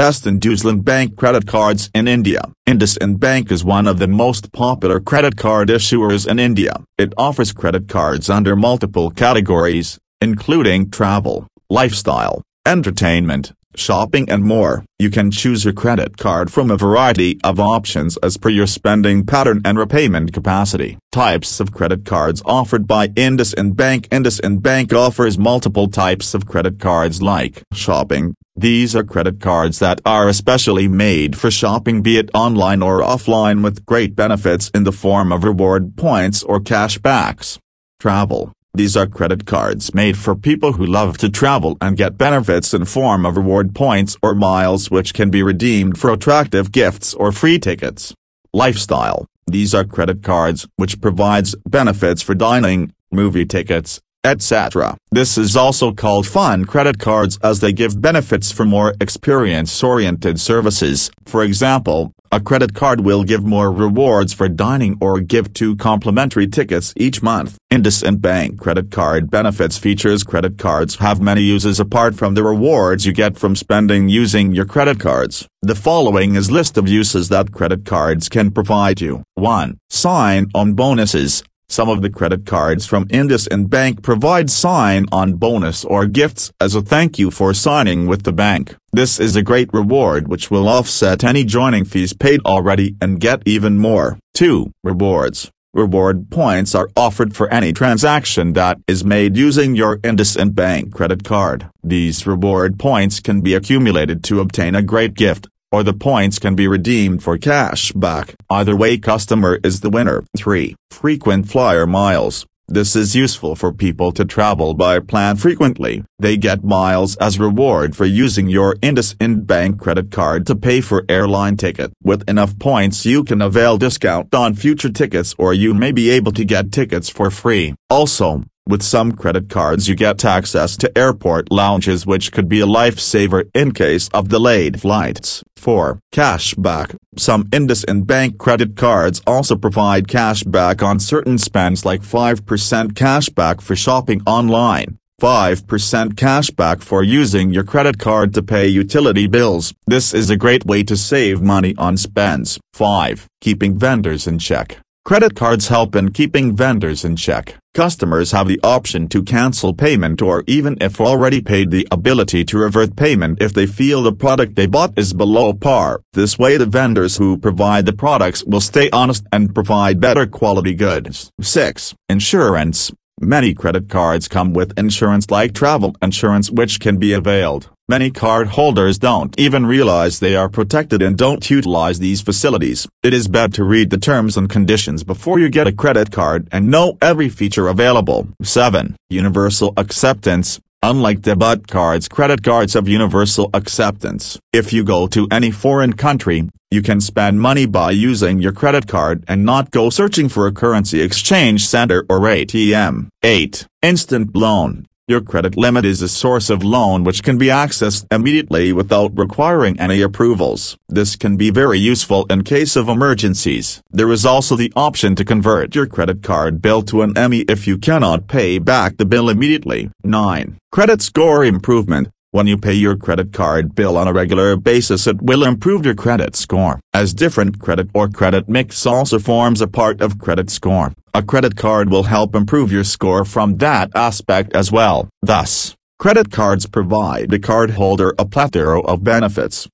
best IndusInd Bank credit cards in India. IndusInd Bank is one of the most popular credit card issuers in India. It offers credit cards under multiple categories, including travel, lifestyle, entertainment, shopping and more. You can choose your credit card from a variety of options as per your spending pattern and repayment capacity. Types of credit cards offered by IndusInd Bank IndusInd Bank offers multiple types of credit cards like shopping. These are credit cards that are especially made for shopping be it online or offline with great benefits in the form of reward points or cashbacks. Travel these are credit cards made for people who love to travel and get benefits in form of reward points or miles which can be redeemed for attractive gifts or free tickets. Lifestyle. These are credit cards which provides benefits for dining, movie tickets, etc. This is also called fun credit cards as they give benefits for more experience-oriented services. For example, a credit card will give more rewards for dining or give two complimentary tickets each month. IndusInd Bank credit card benefits features credit cards have many uses apart from the rewards you get from spending using your credit cards. The following is list of uses that credit cards can provide you. 1. Sign-on bonuses. Some of the credit cards from IndusInd Bank provide sign-on bonus or gifts as a thank you for signing with the bank. This is a great reward which will offset any joining fees paid already and get even more. 2. Rewards. Reward points are offered for any transaction that is made using your IndusInd Bank credit card. These reward points can be accumulated to obtain a great gift, or the points can be redeemed for cash back. Either way customer is the winner. 3. Frequent flyer miles. This is useful for people to travel by plan frequently. They get miles as reward for using your IndusInd Bank credit card to pay for airline ticket. With enough points you can avail discount on future tickets or you may be able to get tickets for free. Also, with some credit cards you get access to airport lounges which could be a lifesaver in case of delayed flights. 4. Cashback. Some IndusInd Bank credit cards also provide cashback on certain spends like 5% cashback for shopping online. 5% cashback for using your credit card to pay utility bills. This is a great way to save money on spends. 5. Keeping vendors in check. Credit cards help in keeping vendors in check. Customers have the option to cancel payment or even if already paid the ability to revert payment if they feel the product they bought is below par. This way the vendors who provide the products will stay honest and provide better quality goods. 6. Insurance. Many credit cards come with insurance like travel insurance which can be availed. Many card holders don't even realize they are protected and don't utilize these facilities. It is best to read the terms and conditions before you get a credit card and know every feature available. 7. Universal Acceptance Unlike debit cards credit cards have universal acceptance. If you go to any foreign country, you can spend money by using your credit card and not go searching for a currency exchange center or ATM. 8. Instant Loan your credit limit is a source of loan which can be accessed immediately without requiring any approvals. This can be very useful in case of emergencies. There is also the option to convert your credit card bill to an EMI if you cannot pay back the bill immediately. 9. Credit score improvement. When you pay your credit card bill on a regular basis it will improve your credit score, as different credit or credit mix also forms a part of credit score. A credit card will help improve your score from that aspect as well. Thus, credit cards provide the cardholder a plethora of benefits.